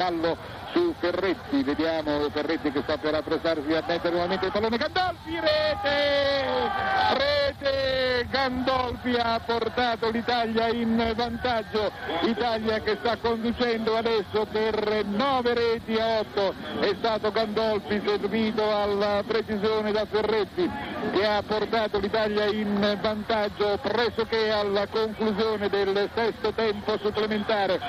fallo su Ferretti, vediamo Ferretti che sta per appressarsi a mettere nuovamente il pallone, Gandolfi, rete! Rete! Gandolfi ha portato l'Italia in vantaggio, Italia che sta conducendo adesso per 9 reti a 8, è stato Gandolfi servito alla precisione da Ferretti che ha portato l'Italia in vantaggio pressoché alla conclusione del sesto tempo supplementare.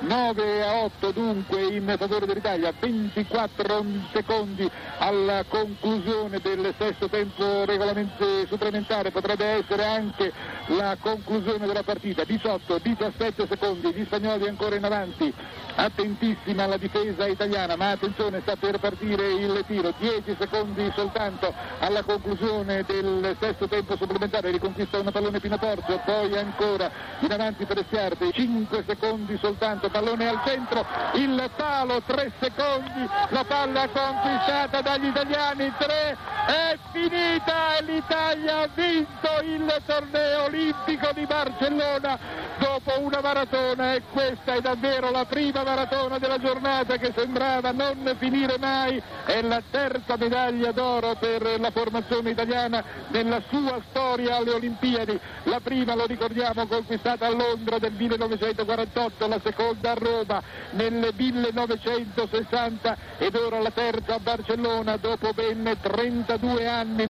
9 a 8 dunque in favore dell'Italia, 24 secondi alla conclusione del sesto tempo supplementare, potrebbe essere anche la conclusione della partita, 18-17 secondi, gli spagnoli ancora in avanti, attentissima la difesa italiana, ma attenzione sta per partire il tiro, 10 secondi soltanto alla conclusione del sesto tempo supplementare, riconquista una pallone Pino Porcio, poi ancora in avanti per Estiarte, 5 secondi soltanto, pallone al centro, il palo, 3 secondi, la palla conquistata dagli italiani, 3, è finita l'Italia ha vinto il torneo olimpico di Barcellona dopo una maratona e questa è davvero la prima maratona della giornata che sembrava non finire mai, è la terza medaglia d'oro per la formazione italiana nella sua storia alle Olimpiadi, la prima lo ricordiamo conquistata a Londra nel 1948, la seconda a Roma nel 1960 ed ora la terza a Barcellona dopo ben 32 anni.